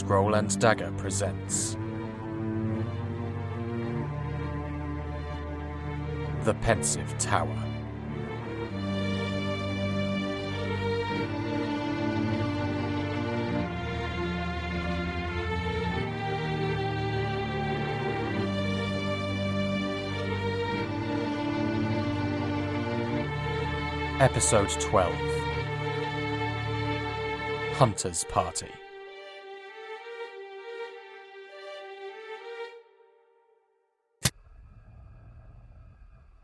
Scroll and Dagger presents The Pensive Tower. Episode 12 Hunter's Party.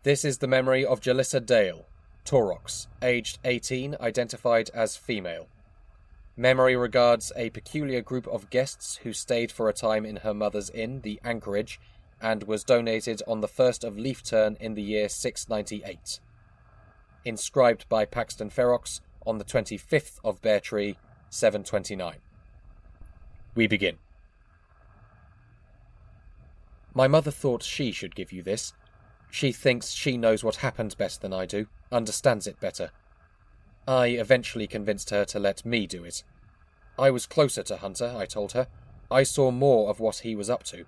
This is the memory of Jalissa Dayle, Taurox, aged 18, identified as female. Memory regards a peculiar group of guests who stayed for a time in her mother's inn, the Anchorage, and was donated on the 1st of Leaf Turn in the year 698. Inscribed by Paxton Ferox on the 25th of Bear Tree, 729. We begin. My mother thought she should give you this. She thinks she knows what happened better than I do, understands it better. I eventually convinced her to let me do it. I was closer to Hunter, I told her. I saw more of what he was up to.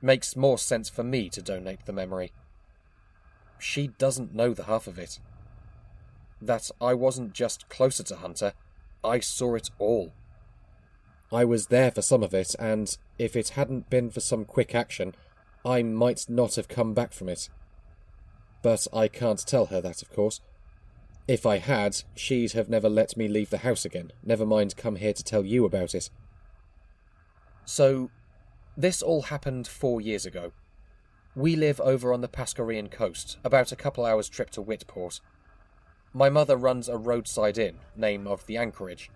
Makes more sense for me to donate the memory. She doesn't know the half of it. That I wasn't just closer to Hunter, I saw it all. I was there for some of it, and if it hadn't been for some quick action, I might not have come back from it. But I can't tell her that, of course. If I had, she'd have never let me leave the house again, never mind come here to tell you about it. So, this all happened four years ago. We live over on the Pascarean coast, about a couple hours' trip to Whitport. My mother runs a roadside inn, name of the Anchorage.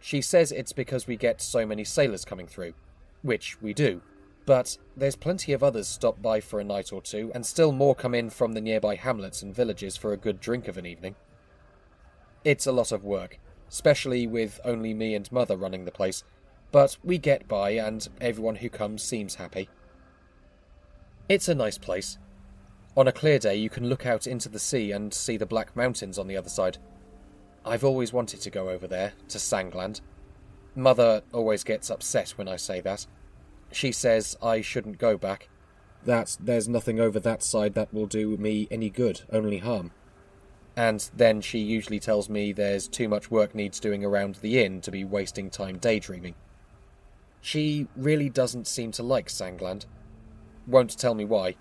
She says it's because we get so many sailors coming through, which we do, but there's plenty of others stop by for a night or two, and still more come in from the nearby hamlets and villages for a good drink of an evening. It's a lot of work, especially with only me and mother running the place, but we get by and everyone who comes seems happy. It's a nice place. On a clear day, you can look out into the sea and see the Black Mountains on the other side. I've always wanted to go over there, to Sangland. Mother always gets upset when I say that. She says I shouldn't go back. That there's nothing over that side that will do me any good, only harm. And then she usually tells me there's too much work needs doing around the inn to be wasting time daydreaming. She really doesn't seem to like Sangland. Won't tell me why.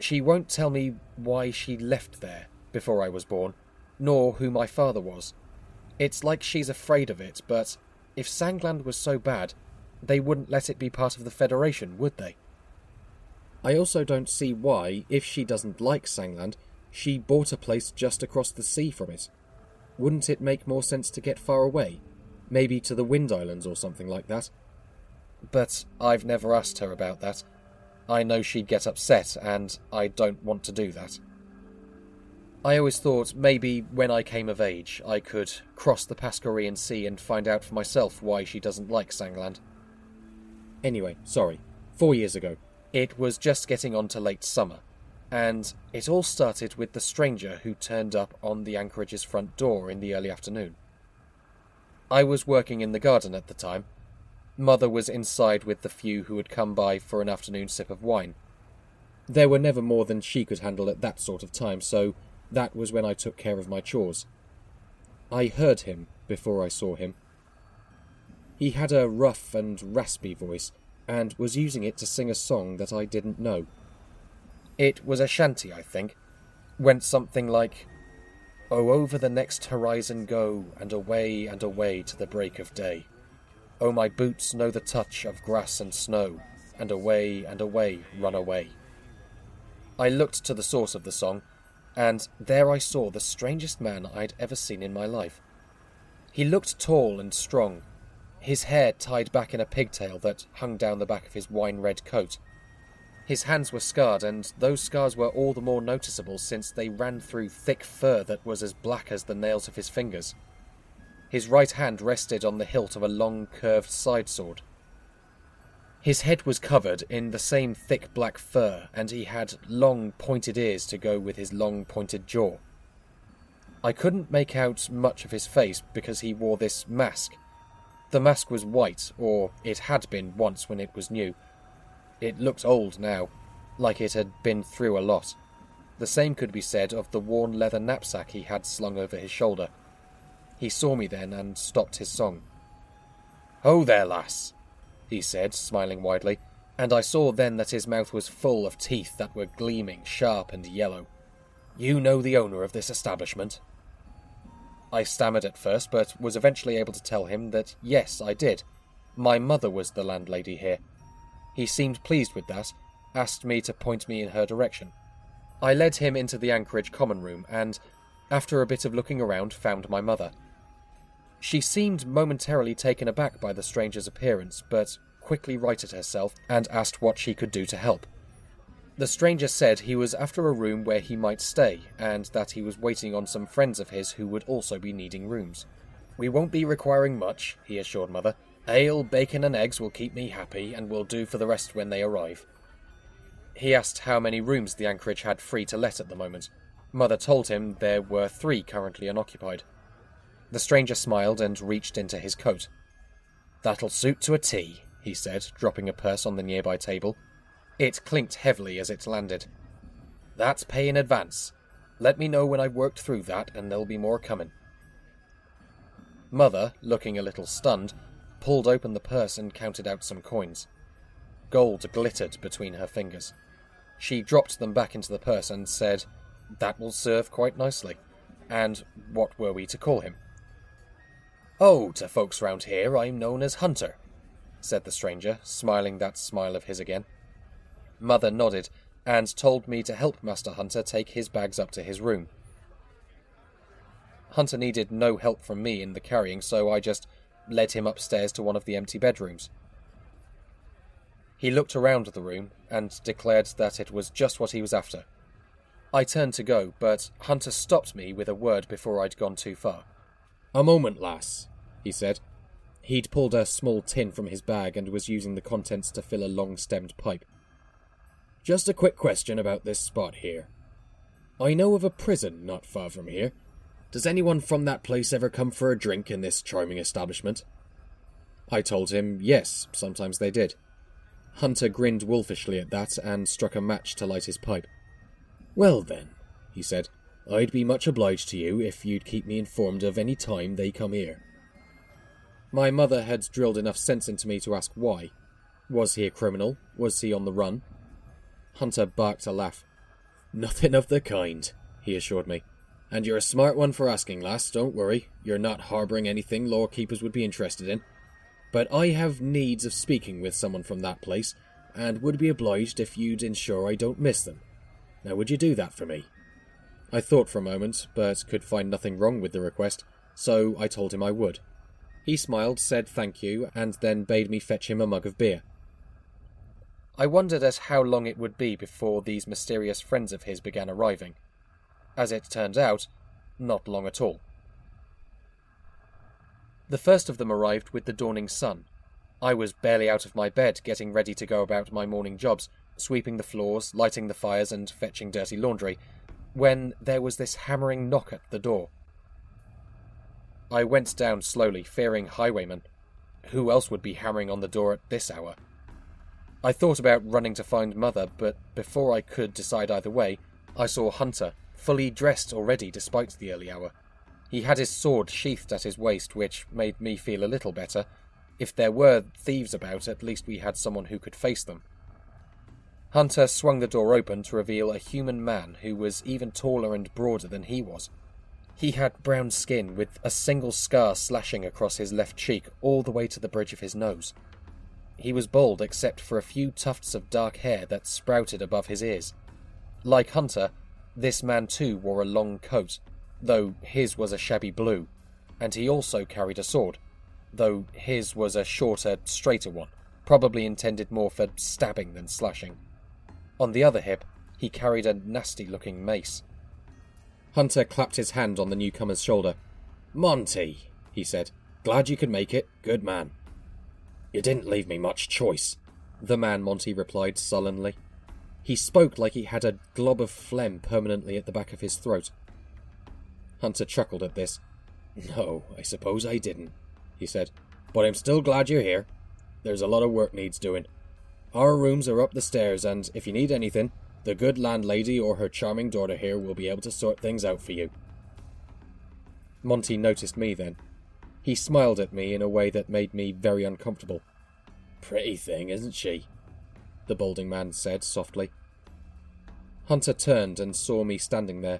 She won't tell me why she left there before I was born, nor who my father was. It's like she's afraid of it, but if Sangland was so bad, they wouldn't let it be part of the Federation, would they? I also don't see why, if she doesn't like Sangland, she bought a place just across the sea from it. Wouldn't it make more sense to get far away? Maybe to the Wind Islands or something like that? But I've never asked her about that. I know she'd get upset, and I don't want to do that. I always thought maybe when I came of age I could cross the Pascarean Sea and find out for myself why she doesn't like Sangland. Anyway, sorry. Four years ago. It was just getting on to late summer, and it all started with the stranger who turned up on the Anchorage's front door in the early afternoon. I was working in the garden at the time. Mother was inside with the few who had come by for an afternoon sip of wine. There were never more than she could handle at that sort of time, so that was when I took care of my chores. I heard him before I saw him. He had a rough and raspy voice, and was using it to sing a song that I didn't know. It was a shanty, I think. Went something like, Oh, over the next horizon go, and away and away to the break of day. Oh, my boots know the touch of grass and snow, and away and away run away. I looked to the source of the song, and there I saw the strangest man I'd ever seen in my life. He looked tall and strong, his hair tied back in a pigtail that hung down the back of his wine red coat. His hands were scarred, and those scars were all the more noticeable since they ran through thick fur that was as black as the nails of his fingers. His right hand rested on the hilt of a long curved side sword. His head was covered in the same thick black fur, and he had long pointed ears to go with his long pointed jaw. I couldn't make out much of his face because he wore this mask The mask was white, or it had been once when it was new. It looked old now, like it had been through a lot. The same could be said of the worn leather knapsack he had slung over his shoulder. He saw me then and stopped his song. Ho there, lass, he said, smiling widely, and I saw then that his mouth was full of teeth that were gleaming sharp and yellow. You know the owner of this establishment? I stammered at first, but was eventually able to tell him that yes, I did. My mother was the landlady here. He seemed pleased with that, asked me to point me in her direction. I led him into the Anchorage common room and, after a bit of looking around, found my mother. She seemed momentarily taken aback by the stranger's appearance, but quickly righted herself and asked what she could do to help. The stranger said he was after a room where he might stay, and that he was waiting on some friends of his who would also be needing rooms. We won't be requiring much, he assured Mother. Ale, bacon, and eggs will keep me happy, and will do for the rest when they arrive. He asked how many rooms the Anchorage had free to let at the moment. Mother told him there were three currently unoccupied. The stranger smiled and reached into his coat. That'll suit to a T, he said, dropping a purse on the nearby table. It clinked heavily as it landed. That's pay in advance. Let me know when I've worked through that, and there'll be more coming. Mother, looking a little stunned, pulled open the purse and counted out some coins. Gold glittered between her fingers. She dropped them back into the purse and said, That will serve quite nicely. And what were we to call him? Oh, to folks round here, I'm known as Hunter, said the stranger, smiling that smile of his again. Mother nodded and told me to help Master Hunter take his bags up to his room. Hunter needed no help from me in the carrying, so I just led him upstairs to one of the empty bedrooms. He looked around the room and declared that it was just what he was after. I turned to go, but Hunter stopped me with a word before I'd gone too far. A moment, lass, he said. He'd pulled a small tin from his bag and was using the contents to fill a long stemmed pipe. Just a quick question about this spot here. I know of a prison not far from here. Does anyone from that place ever come for a drink in this charming establishment? I told him yes, sometimes they did. Hunter grinned wolfishly at that and struck a match to light his pipe. Well then, he said, I'd be much obliged to you if you'd keep me informed of any time they come here. My mother had drilled enough sense into me to ask why. Was he a criminal? Was he on the run? Hunter barked a laugh. Nothing of the kind, he assured me. And you're a smart one for asking, lass, don't worry. You're not harbouring anything law keepers would be interested in. But I have needs of speaking with someone from that place, and would be obliged if you'd ensure I don't miss them. Now, would you do that for me? I thought for a moment, but could find nothing wrong with the request, so I told him I would. He smiled, said thank you, and then bade me fetch him a mug of beer. I wondered at how long it would be before these mysterious friends of his began arriving. As it turned out, not long at all. The first of them arrived with the dawning sun. I was barely out of my bed, getting ready to go about my morning jobs, sweeping the floors, lighting the fires, and fetching dirty laundry, when there was this hammering knock at the door. I went down slowly, fearing highwaymen. Who else would be hammering on the door at this hour? I thought about running to find Mother, but before I could decide either way, I saw Hunter, fully dressed already despite the early hour. He had his sword sheathed at his waist, which made me feel a little better. If there were thieves about, at least we had someone who could face them. Hunter swung the door open to reveal a human man who was even taller and broader than he was. He had brown skin, with a single scar slashing across his left cheek all the way to the bridge of his nose. He was bald except for a few tufts of dark hair that sprouted above his ears. Like Hunter, this man too wore a long coat, though his was a shabby blue, and he also carried a sword, though his was a shorter, straighter one, probably intended more for stabbing than slashing. On the other hip, he carried a nasty looking mace. Hunter clapped his hand on the newcomer's shoulder. Monty, he said. Glad you could make it. Good man. You didn't leave me much choice, the man Monty replied sullenly. He spoke like he had a glob of phlegm permanently at the back of his throat. Hunter chuckled at this. No, I suppose I didn't, he said. but I'm still glad you're here. There's a lot of work needs doing. Our rooms are up the stairs, and if you need anything, the good landlady or her charming daughter here will be able to sort things out for you. Monty noticed me then. He smiled at me in a way that made me very uncomfortable. Pretty thing, isn't she? The balding man said softly. Hunter turned and saw me standing there.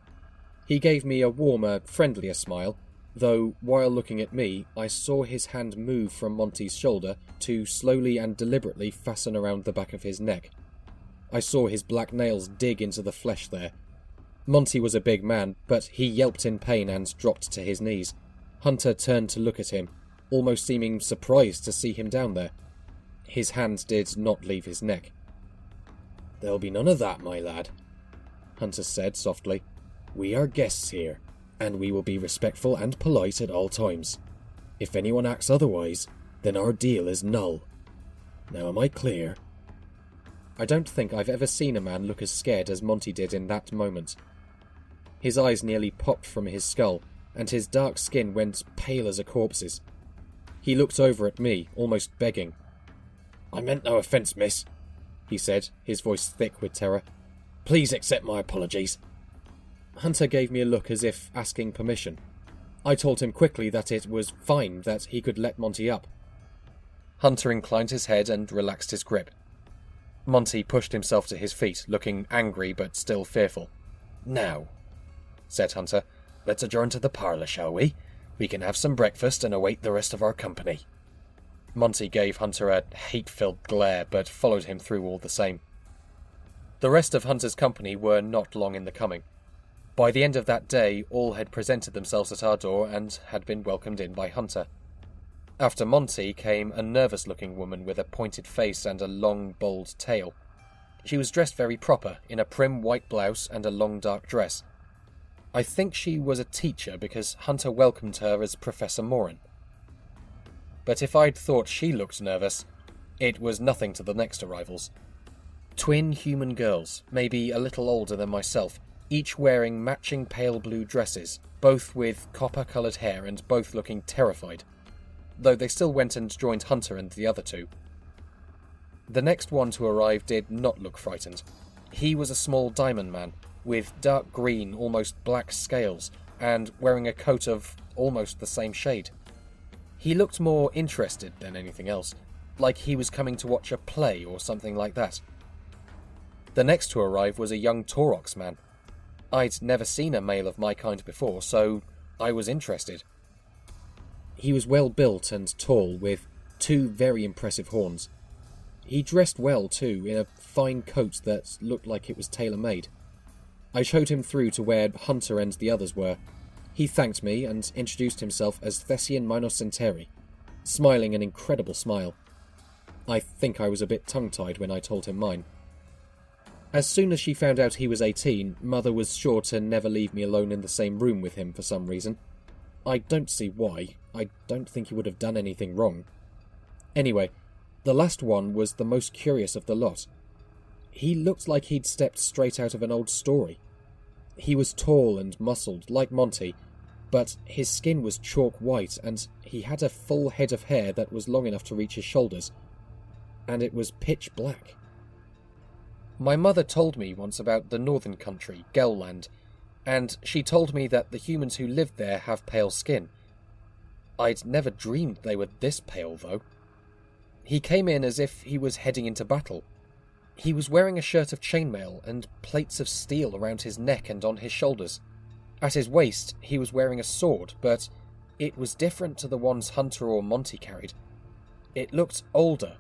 He gave me a warmer, friendlier smile, though while looking at me, I saw his hand move from Monty's shoulder to slowly and deliberately fasten around the back of his neck. I saw his black nails dig into the flesh there. Monty was a big man, but he yelped in pain and dropped to his knees. Hunter turned to look at him, almost seeming surprised to see him down there. His hand did not leave his neck. There'll be none of that, my lad, Hunter said softly. We are guests here, and we will be respectful and polite at all times. If anyone acts otherwise, then our deal is null. Now, am I clear? I don't think I've ever seen a man look as scared as Monty did in that moment. His eyes nearly popped from his skull, and his dark skin went pale as a corpse's. He looked over at me, almost begging. I meant no offence, miss, he said, his voice thick with terror. Please accept my apologies. Hunter gave me a look as if asking permission. I told him quickly that it was fine, that he could let Monty up. Hunter inclined his head and relaxed his grip. Monty pushed himself to his feet, looking angry but still fearful. Now, said Hunter, let's adjourn to the parlour, shall we? We can have some breakfast and await the rest of our company. Monty gave Hunter a hate filled glare, but followed him through all the same. The rest of Hunter's company were not long in the coming. By the end of that day, all had presented themselves at our door and had been welcomed in by Hunter. After Monty came a nervous looking woman with a pointed face and a long, bold tail. She was dressed very proper, in a prim white blouse and a long dark dress. I think she was a teacher because Hunter welcomed her as Professor Morin. But if I'd thought she looked nervous, it was nothing to the next arrivals. Twin human girls, maybe a little older than myself, each wearing matching pale blue dresses, both with copper coloured hair and both looking terrified, though they still went and joined Hunter and the other two. The next one to arrive did not look frightened. He was a small diamond man, with dark green, almost black scales, and wearing a coat of almost the same shade. He looked more interested than anything else, like he was coming to watch a play or something like that. The next to arrive was a young Taurox man. I'd never seen a male of my kind before, so I was interested. He was well built and tall, with two very impressive horns. He dressed well, too, in a fine coat that looked like it was tailor made. I showed him through to where Hunter and the others were. He thanked me and introduced himself as Thessian Minocenteri, smiling an incredible smile. I think I was a bit tongue tied when I told him mine. As soon as she found out he was 18, Mother was sure to never leave me alone in the same room with him for some reason. I don't see why. I don't think he would have done anything wrong. Anyway, the last one was the most curious of the lot. He looked like he'd stepped straight out of an old story. He was tall and muscled, like Monty, but his skin was chalk white, and he had a full head of hair that was long enough to reach his shoulders. And it was pitch black. My mother told me once about the northern country, Gelland, and she told me that the humans who lived there have pale skin. I'd never dreamed they were this pale, though. He came in as if he was heading into battle. He was wearing a shirt of chainmail and plates of steel around his neck and on his shoulders. At his waist, he was wearing a sword, but it was different to the ones Hunter or Monty carried. It looked older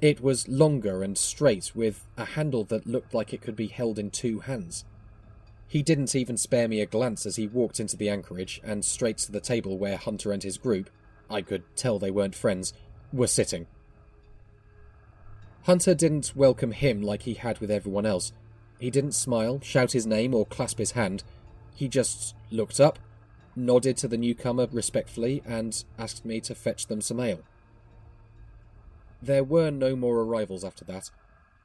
it was longer and straight, with a handle that looked like it could be held in two hands. He didn't even spare me a glance as he walked into the anchorage and straight to the table where Hunter and his group, I could tell they weren't friends, were sitting. Hunter didn't welcome him like he had with everyone else. He didn't smile, shout his name, or clasp his hand. He just looked up, nodded to the newcomer respectfully, and asked me to fetch them some ale. There were no more arrivals after that.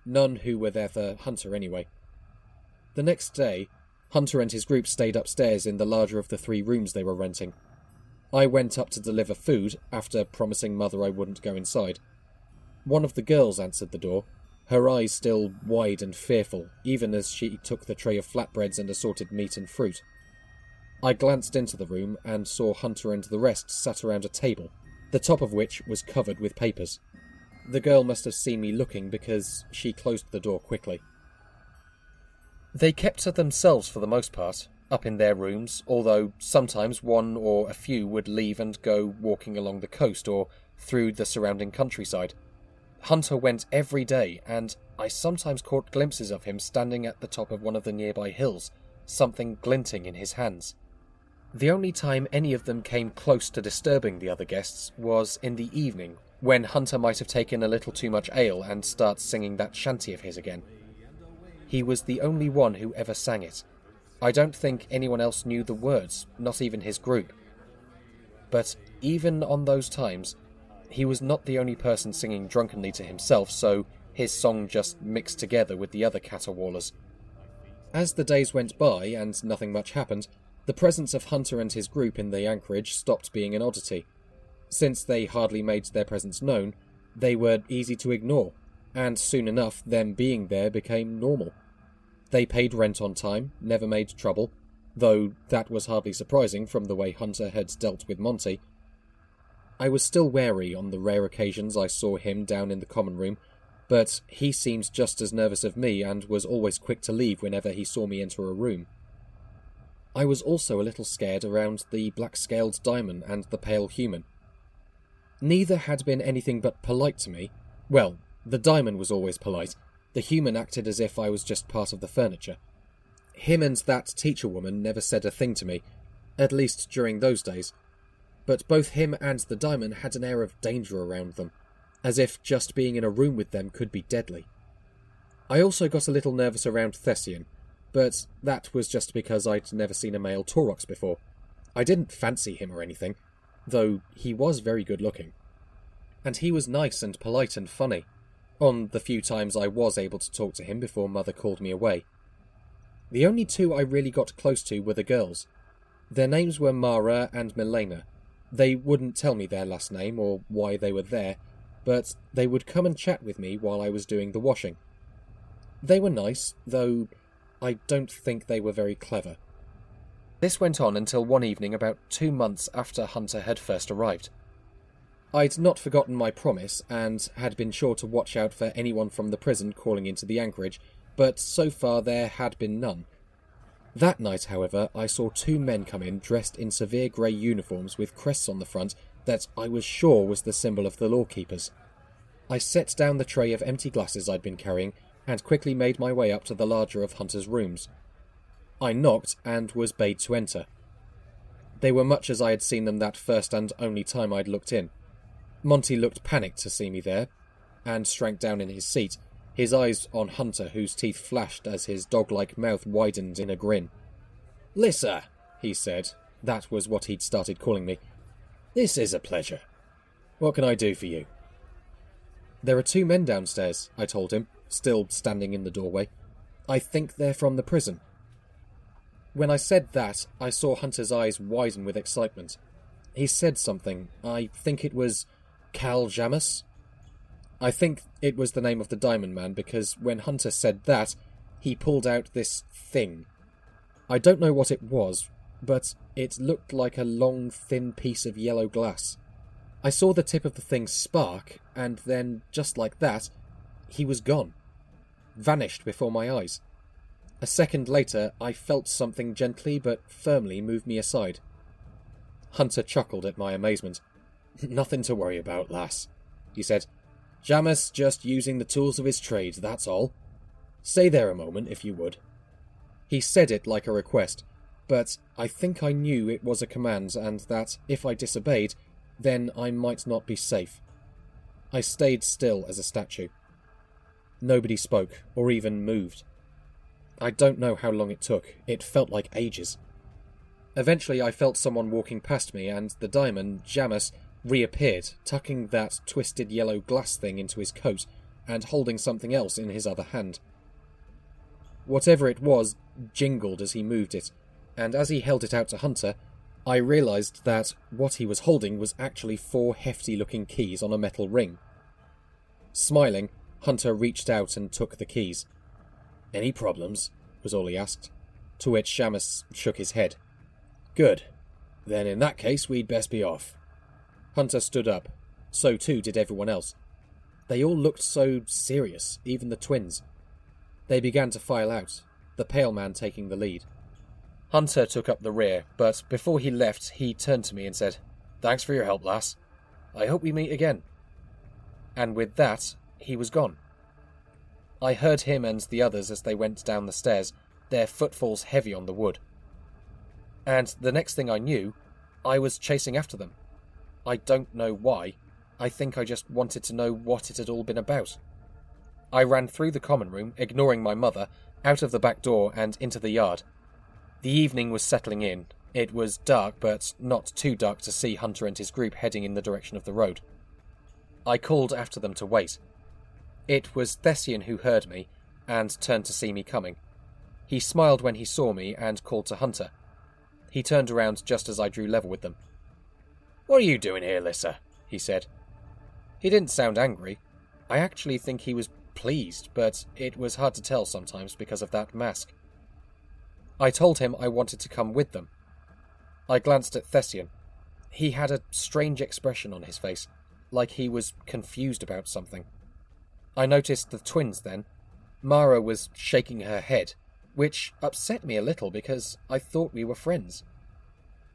None who were there for Hunter, anyway. The next day, Hunter and his group stayed upstairs in the larger of the three rooms they were renting. I went up to deliver food after promising Mother I wouldn't go inside. One of the girls answered the door, her eyes still wide and fearful, even as she took the tray of flatbreads and assorted meat and fruit. I glanced into the room and saw Hunter and the rest sat around a table, the top of which was covered with papers. The girl must have seen me looking because she closed the door quickly. They kept to themselves for the most part, up in their rooms, although sometimes one or a few would leave and go walking along the coast or through the surrounding countryside. Hunter went every day, and I sometimes caught glimpses of him standing at the top of one of the nearby hills, something glinting in his hands. The only time any of them came close to disturbing the other guests was in the evening, when Hunter might have taken a little too much ale and start singing that shanty of his again. He was the only one who ever sang it. I don't think anyone else knew the words, not even his group. But even on those times, he was not the only person singing drunkenly to himself, so his song just mixed together with the other caterwaulers. As the days went by and nothing much happened, the presence of Hunter and his group in the anchorage stopped being an oddity. Since they hardly made their presence known, they were easy to ignore, and soon enough them being there became normal. They paid rent on time, never made trouble, though that was hardly surprising from the way Hunter had dealt with Monty, I was still wary on the rare occasions I saw him down in the common room, but he seemed just as nervous of me and was always quick to leave whenever he saw me enter a room. I was also a little scared around the black scaled diamond and the pale human. Neither had been anything but polite to me. Well, the diamond was always polite. The human acted as if I was just part of the furniture. Him and that teacher woman never said a thing to me, at least during those days, but both him and the diamond had an air of danger around them, as if just being in a room with them could be deadly. I also got a little nervous around Thessian, but that was just because I'd never seen a male Taurox before. I didn't fancy him or anything, though he was very good looking. And he was nice and polite and funny, on the few times I was able to talk to him before Mother called me away. The only two I really got close to were the girls. Their names were Mara and Milena, they wouldn't tell me their last name or why they were there, but they would come and chat with me while I was doing the washing. They were nice, though I don't think they were very clever. This went on until one evening about two months after Hunter had first arrived. I'd not forgotten my promise and had been sure to watch out for anyone from the prison calling into the anchorage, but so far there had been none, that night, however, I saw two men come in dressed in severe grey uniforms with crests on the front that I was sure was the symbol of the law keepers. I set down the tray of empty glasses I'd been carrying and quickly made my way up to the larger of Hunter's rooms. I knocked and was bade to enter. They were much as I had seen them that first and only time I'd looked in. Monty looked panicked to see me there, and shrank down in his seat, his eyes on Hunter, whose teeth flashed as his dog like mouth widened in a grin. Lissa, he said. That was what he'd started calling me. This is a pleasure. What can I do for you? There are two men downstairs, I told him, still standing in the doorway. I think they're from the prison. When I said that, I saw Hunter's eyes widen with excitement. He said something. I think it was Cal Jamus. I think it was the name of the Diamond Man because when Hunter said that, he pulled out this thing. I don't know what it was, but it looked like a long, thin piece of yellow glass. I saw the tip of the thing spark, and then, just like that, he was gone. Vanished before my eyes. A second later, I felt something gently but firmly move me aside. Hunter chuckled at my amazement. Nothing to worry about, lass, he said. Jamus just using the tools of his trade, that's all. Stay there a moment, if you would. He said it like a request, but I think I knew it was a command and that if I disobeyed, then I might not be safe. I stayed still as a statue. Nobody spoke, or even moved. I don't know how long it took. It felt like ages. Eventually, I felt someone walking past me, and the diamond, Jamus, reappeared, tucking that twisted yellow glass thing into his coat and holding something else in his other hand. Whatever it was jingled as he moved it, and as he held it out to Hunter, I realised that what he was holding was actually four hefty looking keys on a metal ring. Smiling, Hunter reached out and took the keys. Any problems? was all he asked, to which Jamus shook his head. Good. Then in that case, we'd best be off. Hunter stood up. So too did everyone else. They all looked so serious, even the twins. They began to file out, the pale man taking the lead. Hunter took up the rear, but before he left, he turned to me and said, Thanks for your help, lass. I hope we meet again. And with that, he was gone. I heard him and the others as they went down the stairs, their footfalls heavy on the wood. And the next thing I knew, I was chasing after them. I don't know why. I think I just wanted to know what it had all been about. I ran through the common room, ignoring my mother, out of the back door and into the yard. The evening was settling in. It was dark, but not too dark to see Hunter and his group heading in the direction of the road. I called after them to wait. It was Thessian who heard me and turned to see me coming. He smiled when he saw me and called to Hunter. He turned around just as I drew level with them. What are you doing here, Lissa? he said. He didn't sound angry. I actually think he was pleased, but it was hard to tell sometimes because of that mask. I told him I wanted to come with them. I glanced at Thessian. He had a strange expression on his face, like he was confused about something. I noticed the twins then. Mara was shaking her head, which upset me a little because I thought we were friends.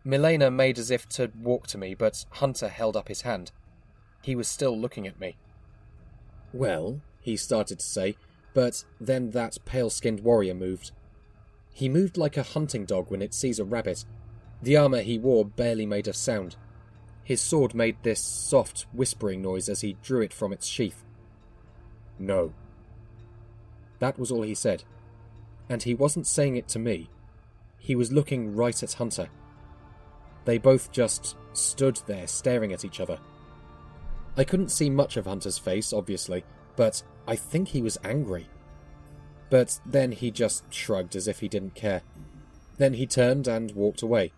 Milena made as if to walk to me, but Hunter held up his hand. He was still looking at me. Well, he started to say, but then that pale skinned warrior moved. He moved like a hunting dog when it sees a rabbit. The armour he wore barely made a sound. His sword made this soft, whispering noise as he drew it from its sheath. No. That was all he said. And he wasn't saying it to me. He was looking right at Hunter. They both just stood there staring at each other. I couldn't see much of Hunter's face, obviously, but I think he was angry. But then he just shrugged as if he didn't care. Then he turned and walked away.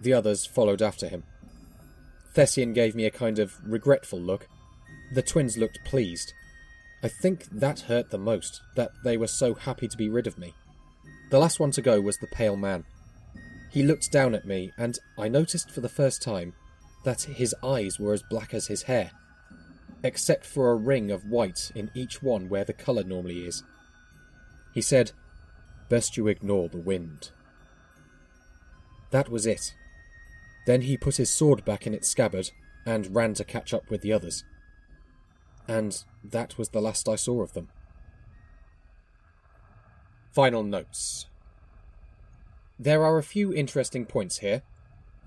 The others followed after him. Thessian gave me a kind of regretful look. The twins looked pleased. I think that hurt the most, that they were so happy to be rid of me. The last one to go was the pale man. He looked down at me, and I noticed for the first time that his eyes were as black as his hair, except for a ring of white in each one where the colour normally is. He said, Best you ignore the wind. That was it. Then he put his sword back in its scabbard and ran to catch up with the others. And that was the last I saw of them. Final notes. There are a few interesting points here.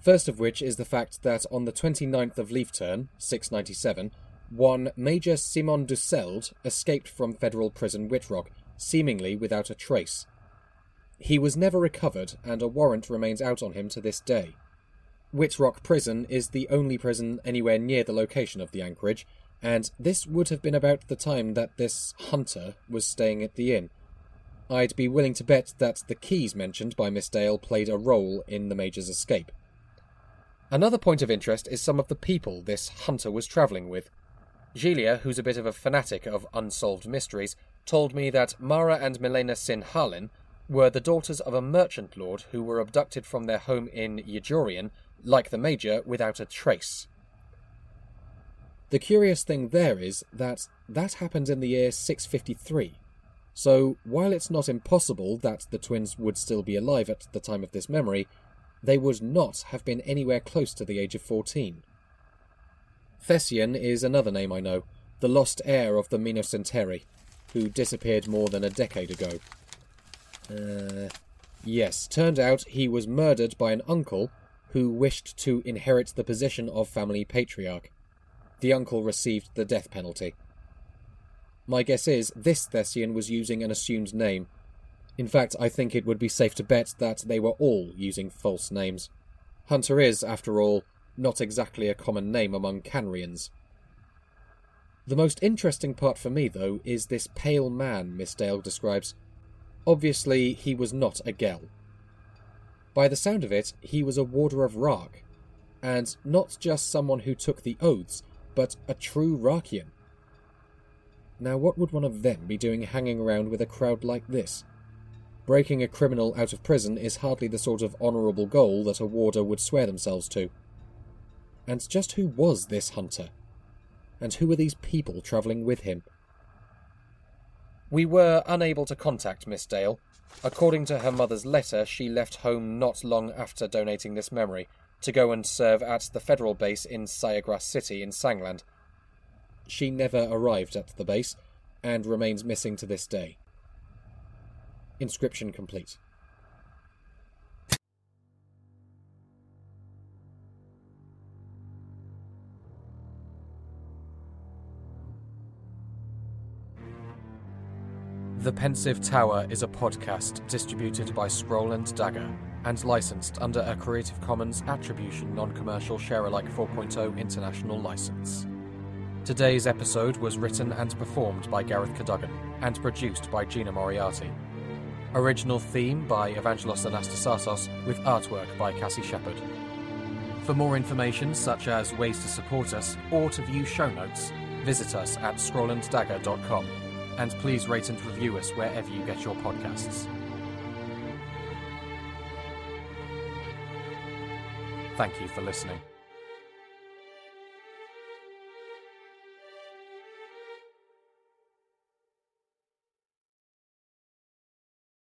First of which is the fact that on the 29th of Leaf Turn, 697, one Major Simon Dusseld escaped from federal prison Whitrock seemingly without a trace. He was never recovered, and a warrant remains out on him to this day. Whitrock Prison is the only prison anywhere near the location of the anchorage, and this would have been about the time that this hunter was staying at the inn. I'd be willing to bet that the keys mentioned by Miss Dayle played a role in the Major's escape. Another point of interest is some of the people this hunter was travelling with. Gilia, who's a bit of a fanatic of unsolved mysteries, told me that Mara and Milena Sinhalin were the daughters of a merchant lord who were abducted from their home in Yajorian, like the Major, without a trace. The curious thing there is that that happened in the year 653. So, while it's not impossible that the twins would still be alive at the time of this memory, they would not have been anywhere close to the age of 14. Thessian is another name I know, the lost heir of the Minocenteri, who disappeared more than a decade ago. Uh, yes, turned out he was murdered by an uncle who wished to inherit the position of family patriarch. The uncle received the death penalty. My guess is this Thessian was using an assumed name. In fact, I think it would be safe to bet that they were all using false names. Hunter is, after all, not exactly a common name among Canrians. The most interesting part for me, though, is this pale man Miss Dayle describes. Obviously, he was not a Gel. By the sound of it, he was a warder of Rark, and not just someone who took the oaths, but a true Rarkian. Now, what would one of them be doing hanging around with a crowd like this? Breaking a criminal out of prison is hardly the sort of honourable goal that a warder would swear themselves to. And just who was this hunter? And who were these people travelling with him? We were unable to contact Miss Dayle. According to her mother's letter, she left home not long after donating this memory to go and serve at the federal base in Sayagrass City in Sangland. She never arrived at the base and remains missing to this day. Inscription complete. The Pensive Tower is a podcast distributed by Scroll and Dagger and licensed under a Creative Commons Attribution Non Commercial Sharealike 4.0 International License. Today's episode was written and performed by Gareth Cadogan and produced by Gina Moriarty. Original theme by Evangelos Anastassatos with artwork by Cassie Shepherd. For more information, such as ways to support us or to view show notes, visit us at scrollanddagger.com and please rate and review us wherever you get your podcasts. Thank you for listening.